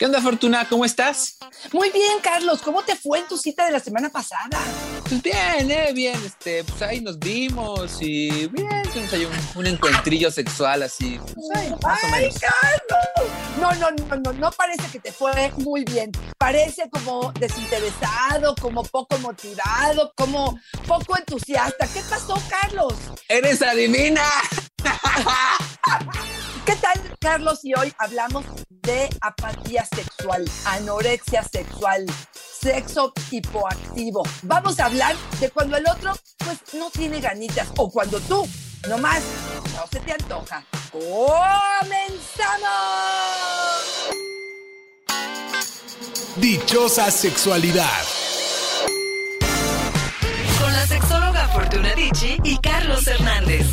¿Qué onda, Fortuna? ¿Cómo estás? Muy bien, Carlos. ¿Cómo te fue en tu cita de la semana pasada? Pues bien, eh, bien. Este, pues ahí nos vimos y bien, tuvimos ahí un, encuentrillo sexual así. Pues ¡Ay, Carlos! No, no, no, no, no parece que te fue muy bien. Parece como desinteresado, como poco motivado, como poco entusiasta. ¿Qué pasó, Carlos? ¡Eres adivina! ¿Qué tal, Carlos? Y hoy hablamos de apatía sexual, anorexia sexual, sexo hipoactivo. Vamos a hablar de cuando el otro, pues, no tiene ganitas o cuando tú, nomás, no se te antoja. ¡Comenzamos! Dichosa sexualidad. Con la sexóloga Fortuna Dicci y Carlos Hernández.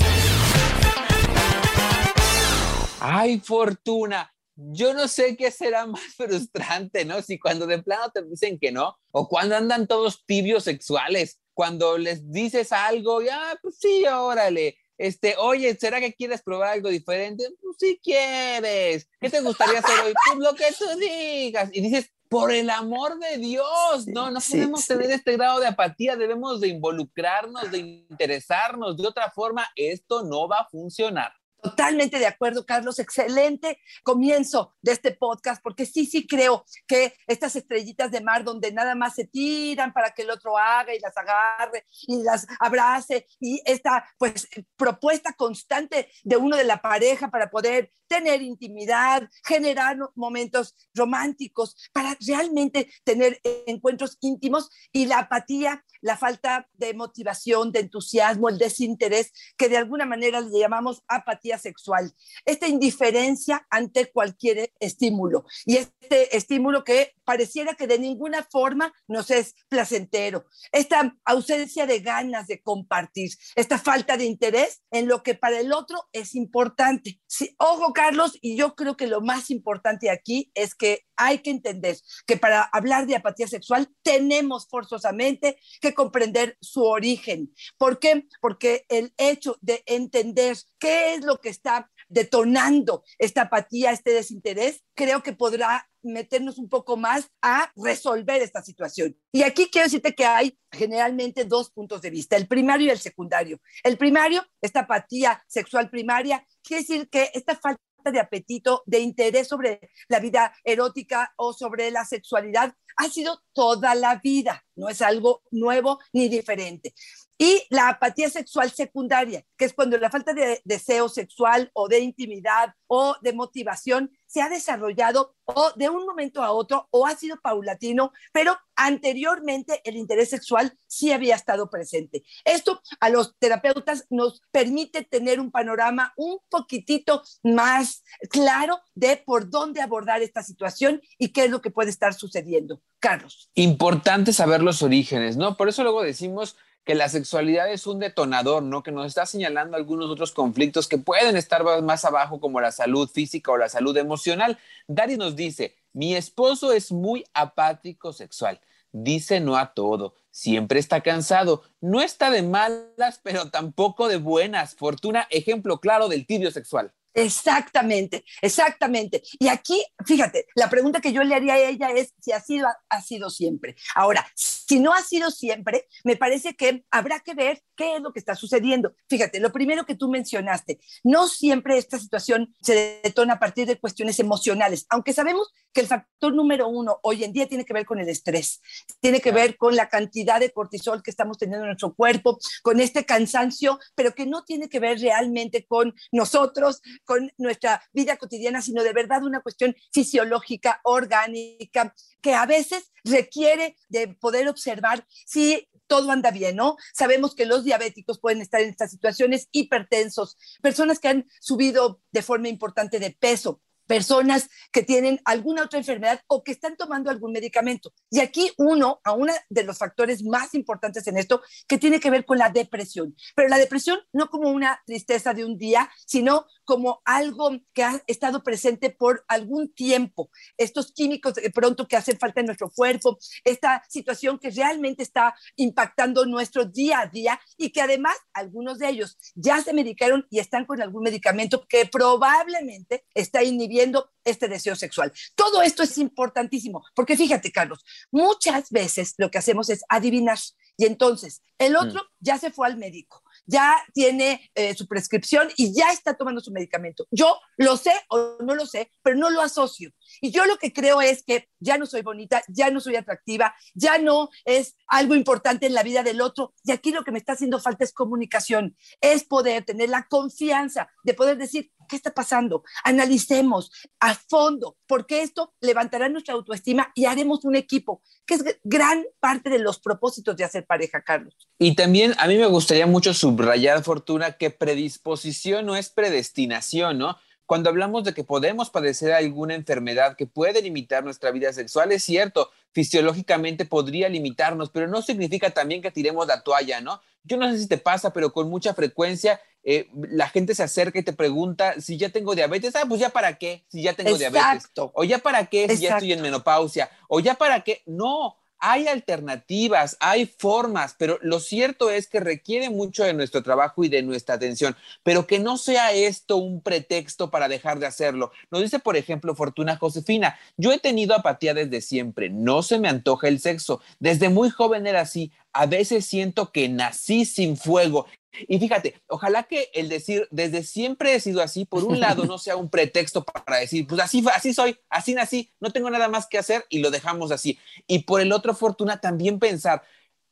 Ay, Fortuna, yo no sé qué será más frustrante, ¿no? Si cuando de plano te dicen que no, o cuando andan todos tibios sexuales, cuando les dices algo, ya, pues sí, órale. Este, oye, ¿será que quieres probar algo diferente? Pues sí quieres. ¿Qué te gustaría hacer hoy? Pues lo que tú digas. Y dices, por el amor de Dios, no, no podemos tener este grado de apatía, debemos de involucrarnos, de interesarnos. De otra forma, esto no va a funcionar. Totalmente de acuerdo, Carlos. Excelente comienzo de este podcast, porque sí, sí creo que estas estrellitas de mar donde nada más se tiran para que el otro haga y las agarre y las abrace y esta pues propuesta constante de uno de la pareja para poder tener intimidad, generar momentos románticos, para realmente tener encuentros íntimos y la apatía, la falta de motivación, de entusiasmo, el desinterés, que de alguna manera le llamamos apatía sexual, esta indiferencia ante cualquier estímulo. Y este estímulo que pareciera que de ninguna forma nos es placentero, esta ausencia de ganas de compartir, esta falta de interés en lo que para el otro es importante. Sí, ojo, Carlos, y yo creo que lo más importante aquí es que hay que entender que para hablar de apatía sexual tenemos forzosamente que comprender su origen. ¿Por qué? Porque el hecho de entender qué es lo que está detonando esta apatía, este desinterés, creo que podrá meternos un poco más a resolver esta situación. Y aquí quiero decirte que hay generalmente dos puntos de vista, el primario y el secundario. El primario, esta apatía sexual primaria, quiere decir que esta falta de apetito, de interés sobre la vida erótica o sobre la sexualidad ha sido toda la vida, no es algo nuevo ni diferente. Y la apatía sexual secundaria, que es cuando la falta de deseo sexual o de intimidad o de motivación se ha desarrollado o de un momento a otro o ha sido paulatino, pero anteriormente el interés sexual sí había estado presente. Esto a los terapeutas nos permite tener un panorama un poquitito más claro de por dónde abordar esta situación y qué es lo que puede estar sucediendo. Carlos. Importante saber los orígenes, ¿no? Por eso luego decimos que la sexualidad es un detonador, ¿no? Que nos está señalando algunos otros conflictos que pueden estar más abajo, como la salud física o la salud emocional. Dari nos dice, mi esposo es muy apático sexual, dice no a todo, siempre está cansado, no está de malas, pero tampoco de buenas. Fortuna, ejemplo claro del tibio sexual. Exactamente, exactamente. Y aquí, fíjate, la pregunta que yo le haría a ella es si ha sido, ha sido siempre. Ahora, si no ha sido siempre, me parece que habrá que ver qué es lo que está sucediendo. Fíjate, lo primero que tú mencionaste, no siempre esta situación se detona a partir de cuestiones emocionales, aunque sabemos que el factor número uno hoy en día tiene que ver con el estrés, tiene que ver con la cantidad de cortisol que estamos teniendo en nuestro cuerpo, con este cansancio, pero que no tiene que ver realmente con nosotros, con nuestra vida cotidiana, sino de verdad una cuestión fisiológica, orgánica, que a veces requiere de poder observar si todo anda bien, ¿no? Sabemos que los diabéticos pueden estar en estas situaciones, hipertensos, personas que han subido de forma importante de peso, personas que tienen alguna otra enfermedad o que están tomando algún medicamento. Y aquí uno, a uno de los factores más importantes en esto, que tiene que ver con la depresión. Pero la depresión no como una tristeza de un día, sino como algo que ha estado presente por algún tiempo. Estos químicos de pronto que hacen falta en nuestro cuerpo, esta situación que realmente está impactando nuestro día a día y que además algunos de ellos ya se medicaron y están con algún medicamento que probablemente está inhibiendo este deseo sexual. Todo esto es importantísimo, porque fíjate, Carlos, muchas veces lo que hacemos es adivinar y entonces el mm. otro ya se fue al médico, ya tiene eh, su prescripción y ya está tomando su medicamento. Yo lo sé o no lo sé, pero no lo asocio. Y yo lo que creo es que ya no soy bonita, ya no soy atractiva, ya no es algo importante en la vida del otro. Y aquí lo que me está haciendo falta es comunicación, es poder tener la confianza de poder decir, ¿qué está pasando? Analicemos a fondo, porque esto levantará nuestra autoestima y haremos un equipo, que es gran parte de los propósitos de hacer pareja, Carlos. Y también a mí me gustaría mucho subrayar, Fortuna, que predisposición no es predestinación, ¿no? Cuando hablamos de que podemos padecer alguna enfermedad que puede limitar nuestra vida sexual, es cierto, fisiológicamente podría limitarnos, pero no significa también que tiremos la toalla, ¿no? Yo no sé si te pasa, pero con mucha frecuencia eh, la gente se acerca y te pregunta si ya tengo diabetes. Ah, pues ya para qué, si ya tengo diabetes. O ya para qué, si ya estoy en menopausia. O ya para qué. No, hay alternativas, hay formas, pero lo cierto es que requiere mucho de nuestro trabajo y de nuestra atención, pero que no sea esto un pretexto para dejar de hacerlo. Nos dice, por ejemplo, Fortuna Josefina, yo he tenido apatía desde siempre, no se me antoja el sexo, desde muy joven era así, a veces siento que nací sin fuego y fíjate, ojalá que el decir desde siempre he sido así, por un lado, no sea un pretexto para decir, pues así, así soy, así nací, no tengo nada más que hacer y lo dejamos así. Y por el otro, Fortuna, también pensar,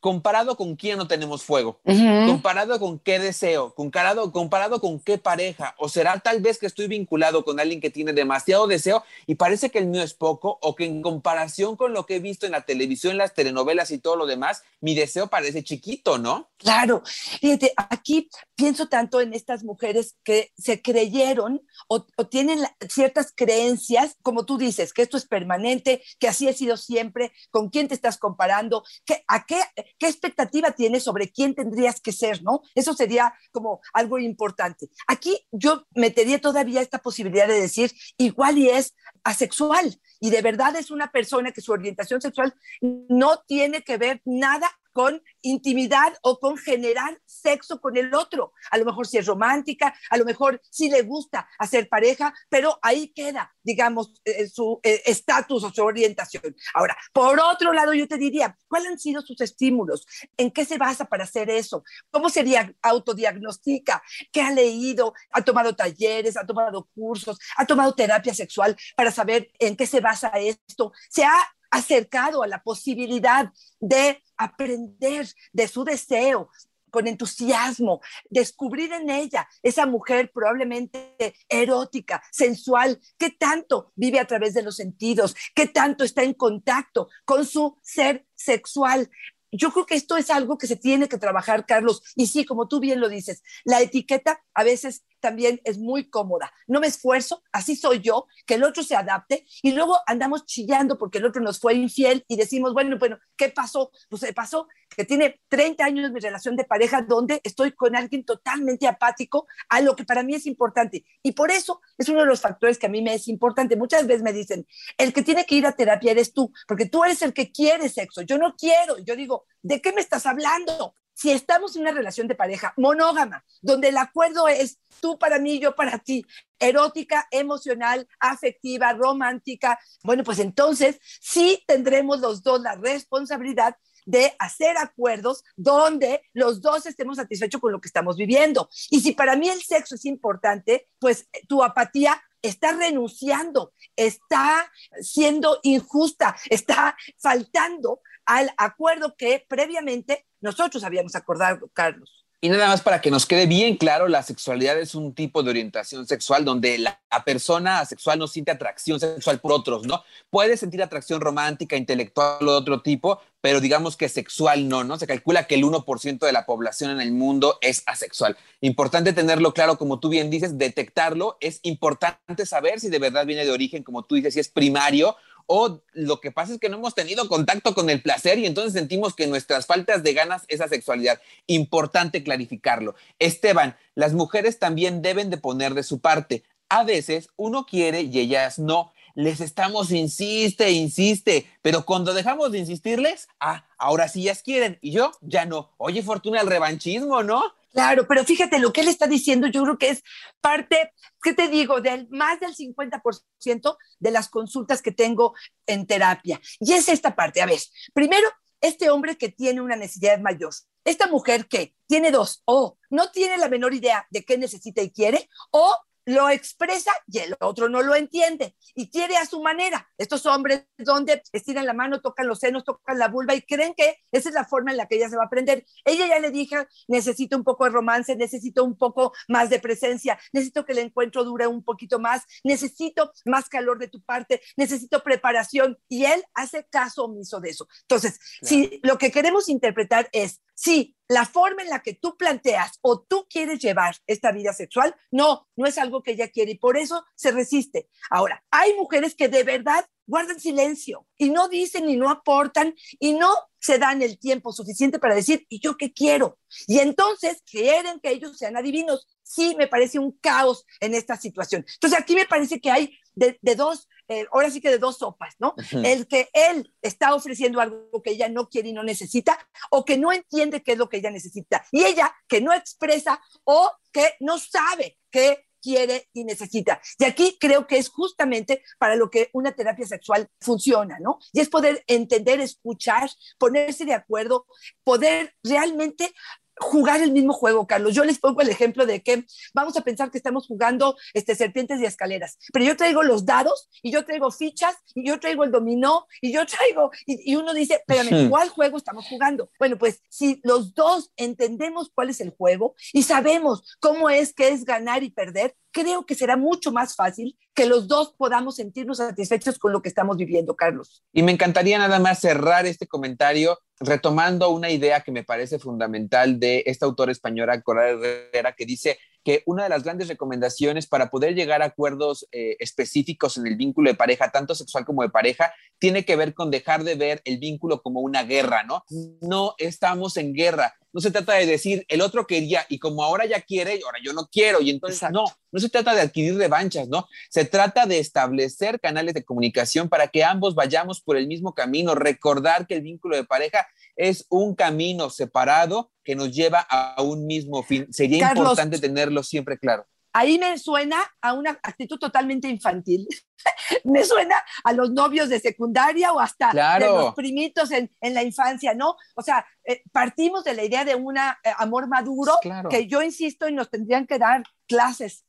comparado con quién no tenemos fuego, comparado con qué deseo, comparado, comparado con qué pareja, o será tal vez que estoy vinculado con alguien que tiene demasiado deseo y parece que el mío es poco, o que en comparación con lo que he visto en la televisión, las telenovelas y todo lo demás, mi deseo parece chiquito, ¿no? Claro, fíjate, aquí pienso tanto en estas mujeres que se creyeron o, tienen ciertas creencias, como tú dices, que esto es permanente, que así ha sido siempre, con quién te estás comparando, que, a qué, qué expectativa tienes sobre quién tendrías que ser, ¿no? Eso sería como algo importante. Aquí yo metería todavía esta posibilidad de decir, igual y es asexual, y de verdad es una persona que su orientación sexual no tiene que ver nada con intimidad o con generar sexo con el otro. A lo mejor si es romántica, a lo mejor si le gusta hacer pareja, pero ahí queda, digamos, eh, su eh, estatus o su orientación. Ahora, por otro lado, yo te diría, ¿cuáles han sido sus estímulos? ¿En qué se basa para hacer eso? ¿Cómo se autodiagnostica? ¿Qué ha leído? ¿Ha tomado talleres? ¿Ha tomado cursos? ¿Ha tomado terapia sexual para saber en qué se basa esto? ¿Se ha acercado a la posibilidad de aprender de su deseo con entusiasmo, descubrir en ella esa mujer probablemente erótica, sensual, que tanto vive a través de los sentidos, que tanto está en contacto con su ser sexual. Yo creo que esto es algo que se tiene que trabajar, Carlos. Y sí, como tú bien lo dices, la etiqueta a veces también es muy cómoda. No me esfuerzo, así soy yo, que el otro se adapte y luego andamos chillando porque el otro nos fue infiel y decimos, bueno, bueno, ¿qué pasó? Pues se pasó que tiene 30 años mi relación de pareja donde estoy con alguien totalmente apático a lo que para mí es importante. Y por eso es uno de los factores que a mí me es importante. Muchas veces me dicen, el que tiene que ir a terapia eres tú, porque tú eres el que quiere sexo. Yo no quiero. Yo digo, ¿de qué me estás hablando? Si estamos en una relación de pareja monógama, donde el acuerdo es tú para mí, yo para ti, erótica, emocional, afectiva, romántica, bueno, pues entonces sí tendremos los dos la responsabilidad de hacer acuerdos donde los dos estemos satisfechos con lo que estamos viviendo. Y si para mí el sexo es importante, pues tu apatía está renunciando, está siendo injusta, está faltando al acuerdo que previamente nosotros habíamos acordado, Carlos. Y nada más para que nos quede bien claro, la sexualidad es un tipo de orientación sexual donde la, persona sexual no siente atracción sexual por otros, ¿no? Puede sentir atracción romántica, intelectual o de otro tipo, pero digamos que sexual no, ¿no? Se calcula que el 1% de la población en el mundo es asexual. Importante tenerlo claro, como tú bien dices, detectarlo. Es importante saber si de verdad viene de origen, como tú dices, si es primario o lo que pasa es que no hemos tenido contacto con el placer y entonces sentimos que nuestras faltas de ganas es asexualidad. Importante clarificarlo. Esteban, las mujeres también deben de poner de su parte. A veces uno quiere y ellas no. Les estamos insiste, insiste, pero cuando dejamos de insistirles, ah, ahora sí ellas quieren y yo ya no. Oye, Fortuna, el revanchismo, ¿no? Claro, pero fíjate, lo que él está diciendo yo creo que es parte, ¿qué te digo? Del más del 50% de las consultas que tengo en terapia. Y es esta parte, a ver, primero, este hombre que tiene una necesidad mayor, esta mujer que tiene dos, o no tiene la menor idea de qué necesita y quiere, o lo expresa y el otro no lo entiende y quiere a su manera. Estos hombres donde estiran la mano, tocan los senos, tocan la vulva y creen que esa es la forma en la que ella se va a aprender. Ella ya le dije, necesito un poco de romance, necesito un poco más de presencia, necesito que el encuentro dure un poquito más, necesito más calor de tu parte, necesito preparación y él hace caso omiso de eso. Entonces, si lo que queremos interpretar es, sí, la forma en la que tú planteas o tú quieres llevar esta vida sexual, no, no es algo que ella quiere y por eso se resiste. Ahora, hay mujeres que de verdad guardan silencio y no dicen y no aportan y no se dan el tiempo suficiente para decir, ¿y yo qué quiero? Y entonces quieren que ellos sean adivinos. Sí, me parece un caos en esta situación. Entonces aquí me parece que hay de, dos, eh, ahora sí que de dos sopas, ¿no? El que él está ofreciendo algo que ella no quiere y no necesita, o que no entiende qué es lo que ella necesita, y ella que no expresa o que no sabe qué quiere y necesita. Y aquí creo que es justamente para lo que una terapia sexual funciona, ¿no? Y es poder entender, escuchar, ponerse de acuerdo, poder realmente jugar el mismo juego, Carlos. Yo les pongo el ejemplo de que vamos a pensar que estamos jugando este, serpientes y escaleras, pero yo traigo los dados y yo traigo fichas y yo traigo el dominó y yo traigo, y, uno dice, espérame, ¿cuál juego estamos jugando? Bueno, pues si los dos entendemos cuál es el juego y sabemos cómo es que es ganar y perder, creo que será mucho más fácil que los dos podamos sentirnos satisfechos con lo que estamos viviendo, Carlos. Y me encantaría nada más cerrar este comentario retomando una idea que me parece fundamental de esta autora española, Coral Herrera, que dice que una de las grandes recomendaciones para poder llegar a acuerdos eh, específicos en el vínculo de pareja, tanto sexual como de pareja, tiene que ver con dejar de ver el vínculo como una guerra, ¿no? No estamos en guerra. No se trata de decir, el otro quería y como ahora ya quiere, ahora yo no quiero. Y entonces, no, no se trata de adquirir revanchas, ¿no? Se trata de establecer canales de comunicación para que ambos vayamos por el mismo camino, recordar que el vínculo de pareja es un camino separado que nos lleva a un mismo fin. Sería importante tenerlo siempre claro. Ahí me suena a una actitud totalmente infantil. me suena a los novios de secundaria o hasta los primitos en, la infancia, ¿no? O sea, eh, partimos de la idea de un eh, amor maduro que yo insisto y nos tendrían que dar clases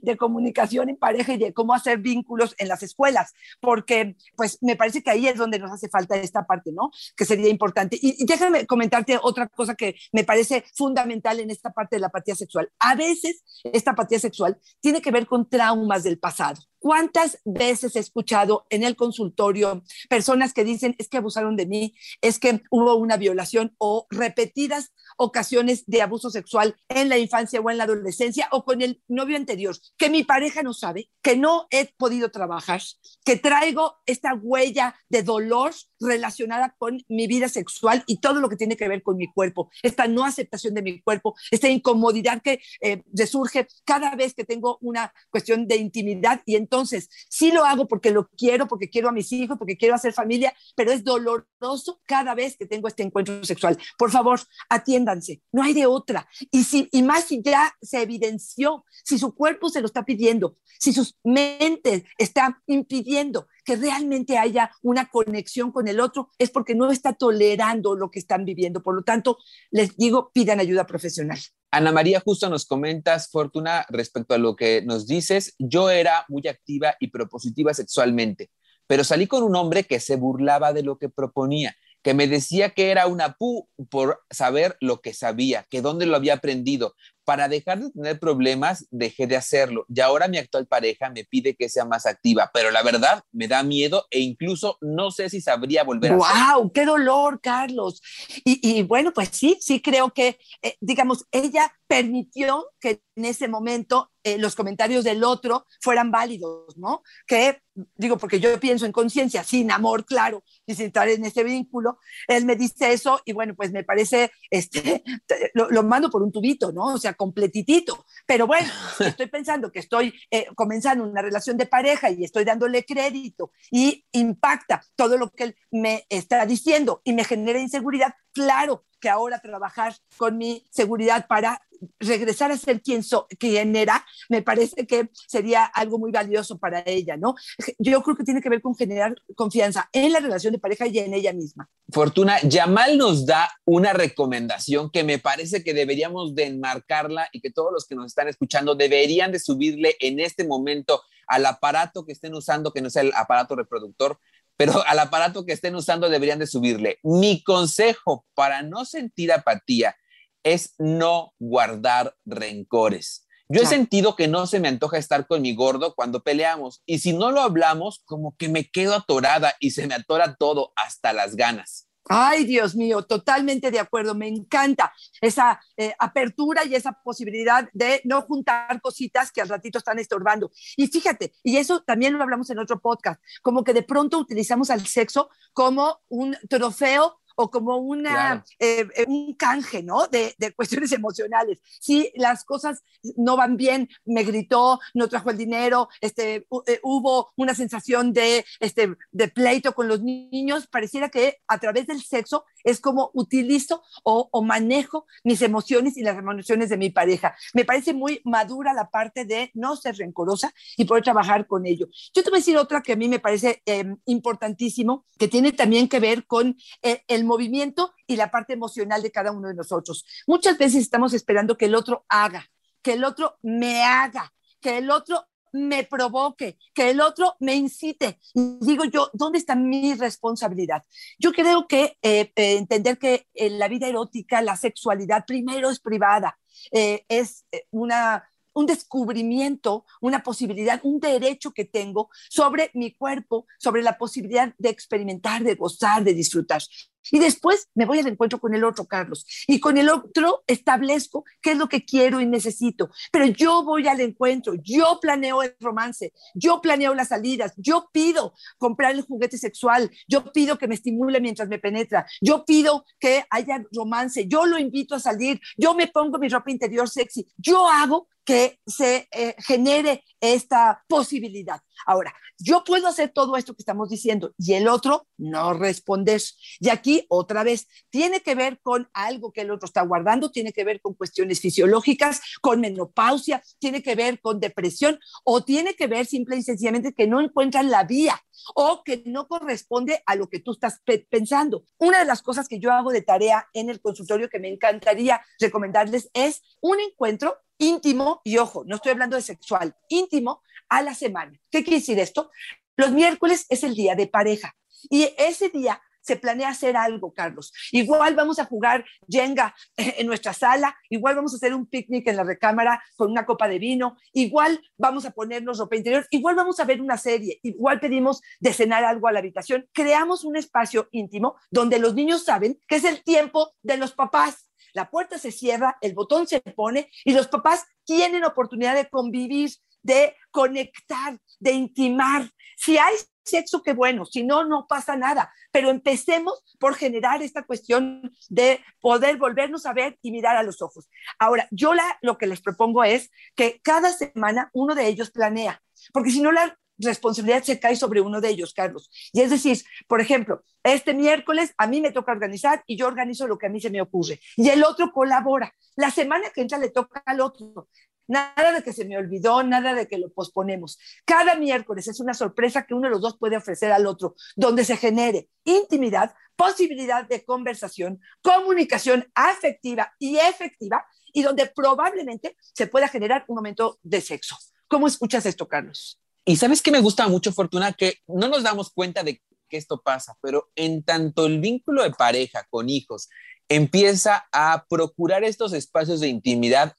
de comunicación en pareja y de cómo hacer vínculos en las escuelas, porque pues me parece que ahí es donde nos hace falta esta parte, ¿no? Que sería importante. Y, déjame comentarte otra cosa que me parece fundamental en esta parte de la apatía sexual. A veces esta apatía sexual tiene que ver con traumas del pasado. ¿Cuántas veces he escuchado en el consultorio personas que dicen es que abusaron de mí, es que hubo una violación o repetidas ocasiones de abuso sexual en la infancia o en la adolescencia o con el novio anterior, que mi pareja no sabe, que no he podido trabajar, que traigo esta huella de dolor relacionada con mi vida sexual y todo lo que tiene que ver con mi cuerpo, esta no aceptación de mi cuerpo, esta incomodidad que eh, resurge cada vez que tengo una cuestión de intimidad y entonces sí lo hago porque lo quiero, porque quiero a mis hijos, porque quiero hacer familia, pero es doloroso cada vez que tengo este encuentro sexual. Por favor, atiéndanse, no hay de otra. Y, si, y más si ya se evidenció, si su cuerpo se lo está pidiendo, si sus mentes están impidiendo que realmente haya una conexión con el otro, es porque no está tolerando lo que están viviendo. Por lo tanto, les digo, pidan ayuda profesional. Ana María, justo nos comentas, Fortuna, respecto a lo que nos dices, yo era muy activa y propositiva sexualmente, pero salí con un hombre que se burlaba de lo que proponía, que me decía que era una pu por saber lo que sabía, que dónde lo había aprendido, para dejar de tener problemas, dejé de hacerlo. Y ahora mi actual pareja me pide que sea más activa, pero la verdad me da miedo e incluso no sé si sabría volver wow, a ¡Wow! ¡Qué dolor, Carlos! Y, bueno, pues sí, sí creo que, eh, digamos, ella permitió que en ese momento eh, los comentarios del otro fueran válidos, ¿no? Que, digo, porque yo pienso en conciencia, sin amor, claro, y sin estar en ese vínculo, él me dice eso y bueno, pues me parece, este, lo mando por un tubito, ¿no? O sea, completitito. Pero bueno, estoy pensando que estoy eh, comenzando una relación de pareja y estoy dándole crédito y impacta todo lo que él me está diciendo y me genera inseguridad, claro que ahora trabajar con mi seguridad para regresar a ser quien, so, quien era, me parece que sería algo muy valioso para ella, ¿no? Yo creo que tiene que ver con generar confianza en la relación de pareja y en ella misma. Fortuna, Yamal nos da una recomendación que me parece que deberíamos de enmarcarla y que todos los que nos están escuchando deberían de subirle en este momento al aparato que estén usando, que no sea el aparato reproductor, pero al aparato que estén usando deberían de subirle. Mi consejo para no sentir apatía es no guardar rencores. Yo he sentido que no se me antoja estar con mi gordo cuando peleamos y si no lo hablamos, como que me quedo atorada y se me atora todo, hasta las ganas. Ay, Dios mío, totalmente de acuerdo. Me encanta esa eh, apertura y esa posibilidad de no juntar cositas que al ratito están estorbando. Y fíjate, y eso también lo hablamos en otro podcast, como que de pronto utilizamos al sexo como un trofeo o como una, eh, eh, un canje, ¿no? De, de, cuestiones emocionales. Si las cosas no van bien, me gritó, no trajo el dinero, este, eh, hubo una sensación de, este, de pleito con los niños, pareciera que a través del sexo es como utilizo o, o manejo mis emociones y las emociones de mi pareja. Me parece muy madura la parte de no ser rencorosa y poder trabajar con ello. Yo te voy a decir otra que a mí me parece importantísimo, que tiene también que ver con el el movimiento y la parte emocional de cada uno de nosotros. Muchas veces estamos esperando que el otro haga, que el otro me haga, que el otro me provoque, que el otro me incite. Y digo yo, ¿dónde está mi responsabilidad? Yo creo que eh, eh, entender que en la vida erótica, la sexualidad primero es privada, eh, es una un descubrimiento, una posibilidad, un derecho que tengo sobre mi cuerpo, sobre la posibilidad de experimentar, de gozar, de disfrutar. Y después me voy al encuentro con el otro, Carlos. Y con el otro establezco qué es lo que quiero y necesito. Pero yo voy al encuentro, yo planeo el romance, yo planeo las salidas, yo pido comprar el juguete sexual, yo pido que me estimule mientras me penetra, yo pido que haya romance, yo lo invito a salir, yo me pongo mi ropa interior sexy, yo hago que se eh, genere esta posibilidad. Ahora, yo puedo hacer todo esto que estamos diciendo y el otro no responder. Y aquí, otra vez, tiene que ver con algo que el otro está guardando, tiene que ver con cuestiones fisiológicas, con menopausia, tiene que ver con depresión o tiene que ver simple y sencillamente que no encuentran la vía o que no corresponde a lo que tú estás pensando. Una de las cosas que yo hago de tarea en el consultorio que me encantaría recomendarles es un encuentro íntimo, y ojo, no estoy hablando de sexual, íntimo a la semana. ¿Qué quiere decir esto? Los miércoles es el día de pareja y ese día se planea hacer algo, Carlos. Igual vamos a jugar Jenga en nuestra sala, igual vamos a hacer un picnic en la recámara con una copa de vino, igual vamos a ponernos ropa interior, igual vamos a ver una serie, igual pedimos de cenar algo a la habitación. Creamos un espacio íntimo donde los niños saben que es el tiempo de los papás. La puerta se cierra, el botón se pone y los papás tienen oportunidad de convivir, de conectar, de intimar. Si hay sexo, qué bueno, si no, no pasa nada. Pero empecemos por generar esta cuestión de poder volvernos a ver y mirar a los ojos. Ahora, yo la, lo que les propongo es que cada semana uno de ellos planea, porque si no la responsabilidad se cae sobre uno de ellos, Carlos. Y es decir, por ejemplo, este miércoles a mí me toca organizar y yo organizo lo que a mí se me ocurre. Y el otro colabora. La semana que entra le toca al otro. Nada de que se me olvidó, nada de que lo posponemos. Cada miércoles es una sorpresa que uno de los dos puede ofrecer al otro, donde se genere intimidad, posibilidad de conversación, comunicación afectiva y efectiva, y donde probablemente se pueda generar un momento de sexo. ¿Cómo escuchas esto, Carlos? Y sabes que me gusta mucho, Fortuna, que no nos damos cuenta de que esto pasa, pero en tanto el vínculo de pareja con hijos empieza a procurar estos espacios de intimidad,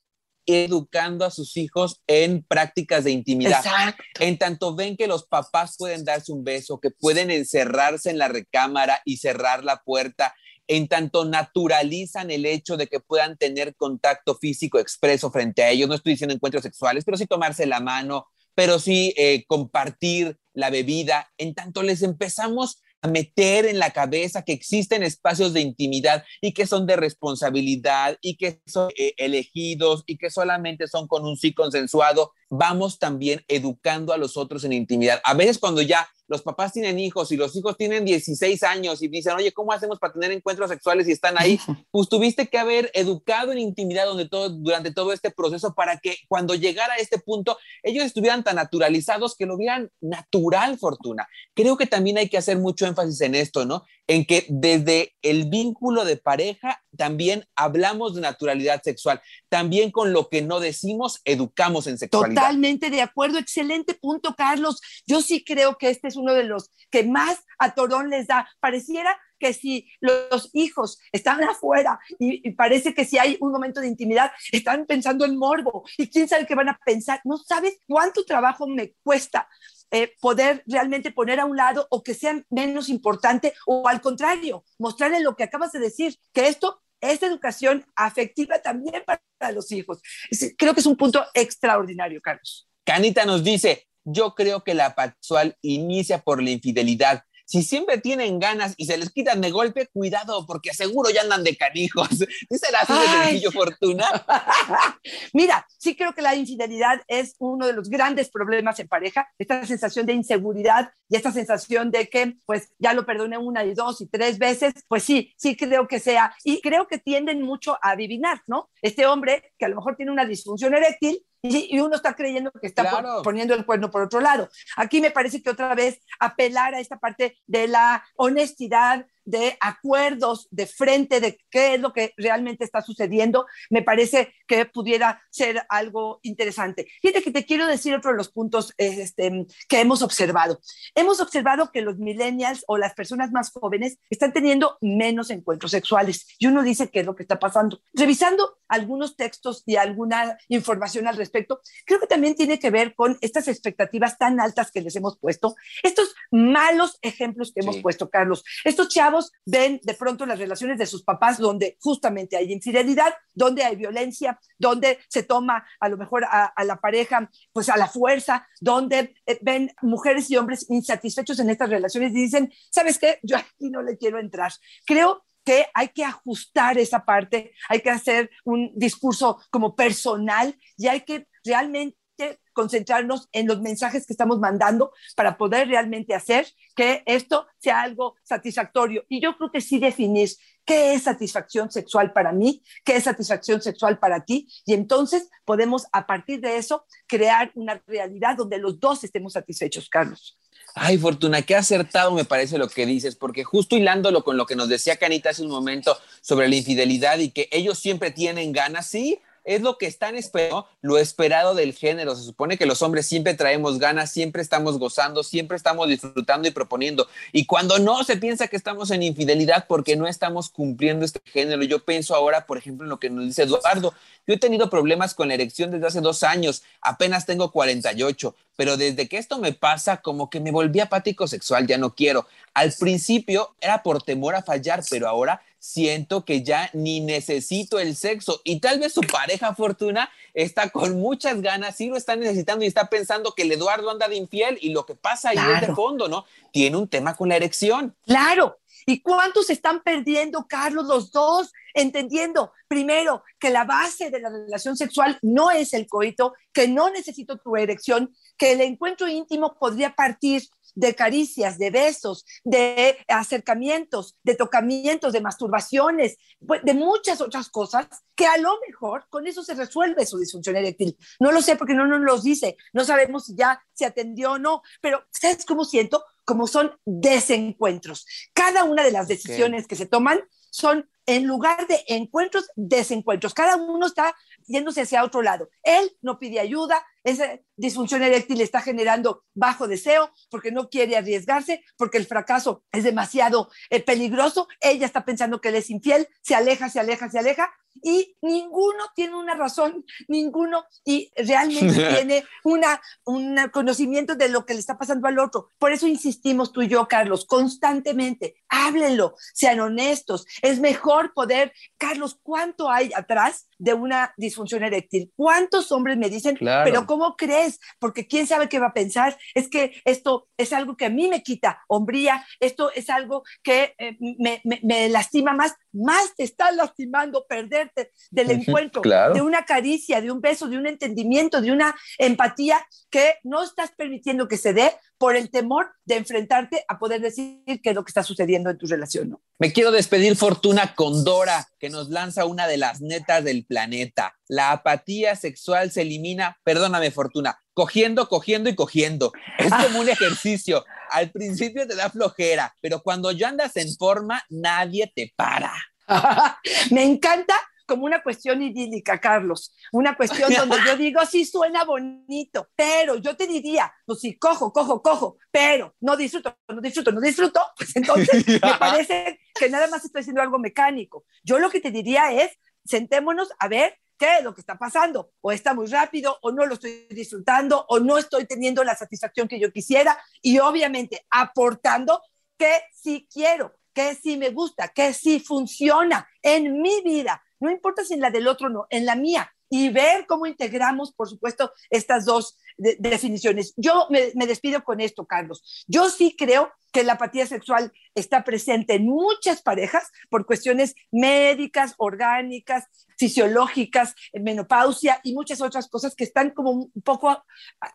educando a sus hijos en prácticas de intimidad. Exacto. En tanto ven que los papás pueden darse un beso, que pueden encerrarse en la recámara y cerrar la puerta, en tanto naturalizan el hecho de que puedan tener contacto físico expreso frente a ellos, no estoy diciendo encuentros sexuales, pero sí tomarse la mano, pero sí eh, compartir la bebida, en tanto les empezamos meter en la cabeza que existen espacios de intimidad y que son de responsabilidad y que son eh, elegidos y que solamente son con un sí consensuado, vamos también educando a los otros en intimidad. A veces cuando ya los papás tienen hijos y los hijos tienen 16 años y dicen, oye, ¿cómo hacemos para tener encuentros sexuales y están ahí? Pues tuviste que haber educado en intimidad donde todo, durante todo este proceso para que cuando llegara a este punto ellos estuvieran tan naturalizados que lo vieran natural, Fortuna. Creo que también hay que hacer mucho énfasis en esto, ¿no? En que desde el vínculo de pareja también hablamos de naturalidad sexual. También con lo que no decimos, educamos en sexualidad. Totalmente de acuerdo. Excelente punto, Carlos. Yo sí creo que este es uno de los que más a Torón les da. Pareciera que si los hijos están afuera y, parece que si hay un momento de intimidad, están pensando en morbo y quién sabe qué van a pensar. No sabes cuánto trabajo me cuesta eh, poder realmente poner a un lado o que sea menos importante o al contrario, mostrarle lo que acabas de decir, que esto es educación afectiva también para los hijos. Creo que es un punto extraordinario, Carlos. Canita nos dice, yo creo que la sexual inicia por la infidelidad. Si siempre tienen ganas y se les quitan de golpe, cuidado, porque seguro ya andan de canijos. Dice la así de sencillo fortuna. Mira, sí creo que la infidelidad es uno de los grandes problemas en pareja. Esta sensación de inseguridad y esta sensación de que, pues, ya lo perdoné una y dos y tres veces, pues sí, sí creo que sea. Y creo que tienden mucho a adivinar, ¿no? Este hombre que a lo mejor tiene una disfunción eréctil y, uno está creyendo que está poniendo el cuerno por otro lado. Aquí me parece que otra vez apelar a esta parte de la honestidad, de acuerdos de frente de qué es lo que realmente está sucediendo, me parece que pudiera ser algo interesante. Fíjate que te quiero decir otro de los puntos este, que hemos observado. Hemos observado que los millennials o las personas más jóvenes están teniendo menos encuentros sexuales y uno dice qué es lo que está pasando. Revisando algunos textos y alguna información al respecto, creo que también tiene que ver con estas expectativas tan altas que les hemos puesto, estos malos ejemplos que hemos puesto, Carlos, estos chavos ven de pronto las relaciones de sus papás donde justamente hay infidelidad, donde hay violencia, donde se toma a lo mejor a, la pareja pues a la fuerza, donde eh, ven mujeres y hombres insatisfechos en estas relaciones y dicen, ¿sabes qué? Yo aquí no le quiero entrar. Creo que hay que ajustar esa parte, hay que hacer un discurso como personal y hay que realmente concentrarnos en los mensajes que estamos mandando para poder realmente hacer que esto sea algo satisfactorio. Y yo creo que sí definir qué es satisfacción sexual para mí, qué es satisfacción sexual para ti, y entonces podemos a partir de eso crear una realidad donde los dos estemos satisfechos, Carlos. Ay, Fortuna, qué acertado me parece lo que dices, porque justo hilándolo con lo que nos decía Canita hace un momento sobre la infidelidad y que ellos siempre tienen ganas, sí, es lo que están esperando, lo esperado del género. Se supone que los hombres siempre traemos ganas, siempre estamos gozando, siempre estamos disfrutando y proponiendo. Y cuando no se piensa que estamos en infidelidad porque no estamos cumpliendo este género. Yo pienso ahora, por ejemplo, en lo que nos dice Eduardo. Yo he tenido problemas con la erección desde hace dos años, apenas tengo 48, pero desde que esto me pasa, como que me volví apático sexual, ya no quiero. Al principio era por temor a fallar, pero ahora siento que ya ni necesito el sexo y tal vez su pareja Fortuna está con muchas ganas, sí lo está necesitando y está pensando que el Eduardo anda de infiel y lo que pasa ahí es de fondo, ¿no? Tiene un tema con la erección. Claro. ¿Y cuántos están perdiendo, Carlos, los dos? Entendiendo, primero, que la base de la relación sexual no es el coito, que no necesito tu erección, que el encuentro íntimo podría partir de caricias, de besos, de acercamientos, de tocamientos, de masturbaciones, pues, de muchas otras cosas que a lo mejor con eso se resuelve su disfunción eréctil. No lo sé porque no nos lo dice, no sabemos si ya se atendió o no, pero ¿sabes cómo siento? Como son desencuentros. Cada una de las decisiones que se toman son en lugar de encuentros, desencuentros. Cada uno está yéndose hacia otro lado. Él no pide ayuda, esa disfunción eréctil está generando bajo deseo porque no quiere arriesgarse, porque el fracaso es demasiado eh, peligroso. Ella está pensando que él es infiel, se aleja, se aleja, se aleja y ninguno tiene una razón, ninguno y realmente tiene una, un conocimiento de lo que le está pasando al otro. Por eso insistimos tú y yo, Carlos, constantemente, háblenlo, sean honestos. Es mejor poder, Carlos, ¿cuánto hay atrás de una disfunción eréctil? ¿Cuántos hombres me dicen, pero ¿cómo crees? Porque quién sabe qué va a pensar. Es que esto es algo que a mí me quita hombría, esto es algo que eh, me, me, lastima más, más te está lastimando perderte del encuentro, de una caricia, de un beso, de un entendimiento, de una empatía que no estás permitiendo que se dé por el temor de enfrentarte a poder decir qué es lo que está sucediendo en tu relación. ¿no? Me quiero despedir, Fortuna, con Dora, que nos lanza una de las netas del planeta. La apatía sexual se elimina, perdóname, Fortuna, cogiendo, cogiendo y cogiendo. Es como un ejercicio. Al principio te da flojera, pero cuando ya andas en forma, nadie te para. Me encanta como una cuestión idílica, Carlos, una cuestión donde yo digo, sí suena bonito, pero yo te diría, pues sí, cojo, cojo, cojo, pero no disfruto, no disfruto, no disfruto, pues entonces me parece que nada más estoy haciendo algo mecánico. Yo lo que te diría es, sentémonos a ver qué es lo que está pasando, o está muy rápido, o no lo estoy disfrutando, o no estoy teniendo la satisfacción que yo quisiera, y obviamente aportando que sí quiero, que sí me gusta, que sí funciona en mi vida, no importa si en la del otro no, en la mía, y ver cómo integramos, por supuesto, estas dos definiciones. Yo me, me, despido con esto, Carlos. Yo sí creo que la apatía sexual está presente en muchas parejas por cuestiones médicas, orgánicas, fisiológicas, menopausia y muchas otras cosas que están como un poco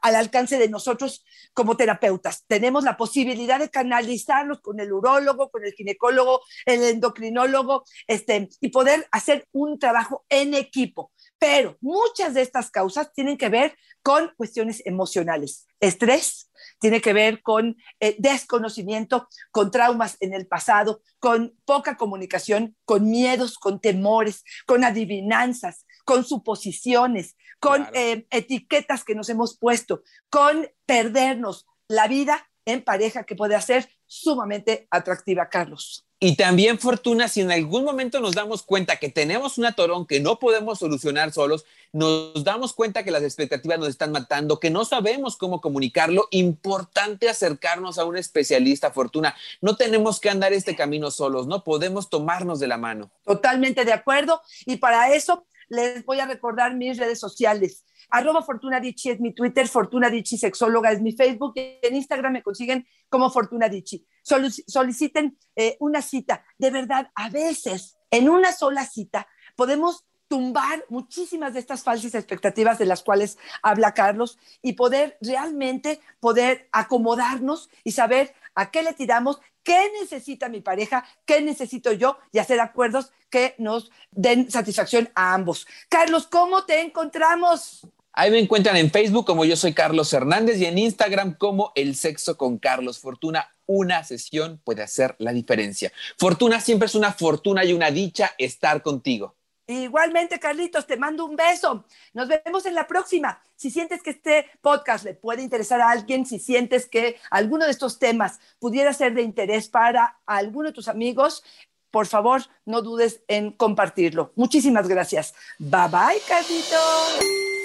al alcance de nosotros como terapeutas. Tenemos la posibilidad de canalizarlos con el urólogo, con el ginecólogo, el endocrinólogo, este, y poder hacer un trabajo en equipo. Pero muchas de estas causas tienen que ver con cuestiones emocionales, estrés, tiene que ver con eh, desconocimiento, con traumas en el pasado, con poca comunicación, con miedos, con temores, con adivinanzas, con suposiciones, con eh, etiquetas que nos hemos puesto, con perdernos la vida en pareja que puede ser sumamente atractiva, Carlos. Y también, Fortuna, si en algún momento nos damos cuenta que tenemos un atorón que no podemos solucionar solos, nos damos cuenta que las expectativas nos están matando, que no sabemos cómo comunicarlo, importante acercarnos a un especialista, Fortuna. No tenemos que andar este camino solos, no podemos tomarnos de la mano. Totalmente de acuerdo. Y para eso les voy a recordar mis redes sociales. Arroba Fortuna Dichi es mi Twitter, Fortuna Dichi Sexóloga es mi Facebook y en Instagram me consiguen como Fortuna Dichi. soliciten eh, una cita. De verdad, a veces en una sola cita podemos tumbar muchísimas de estas falsas expectativas de las cuales habla Carlos y poder realmente poder acomodarnos y saber a qué le tiramos, qué necesita mi pareja, qué necesito yo y hacer acuerdos que nos den satisfacción a ambos. Carlos, ¿cómo te encontramos? Ahí me encuentran en Facebook como yo soy Carlos Hernández y en Instagram como El Sexo con Carlos Fortuna. Una sesión puede hacer la diferencia. Fortuna siempre es una fortuna y una dicha estar contigo. Igualmente, Carlitos, te mando un beso. Nos vemos en la próxima. Si sientes que este podcast le puede interesar a alguien, si sientes que alguno de estos temas pudiera ser de interés para alguno de tus amigos, por favor, no dudes en compartirlo. Muchísimas gracias. Bye bye, Carlitos.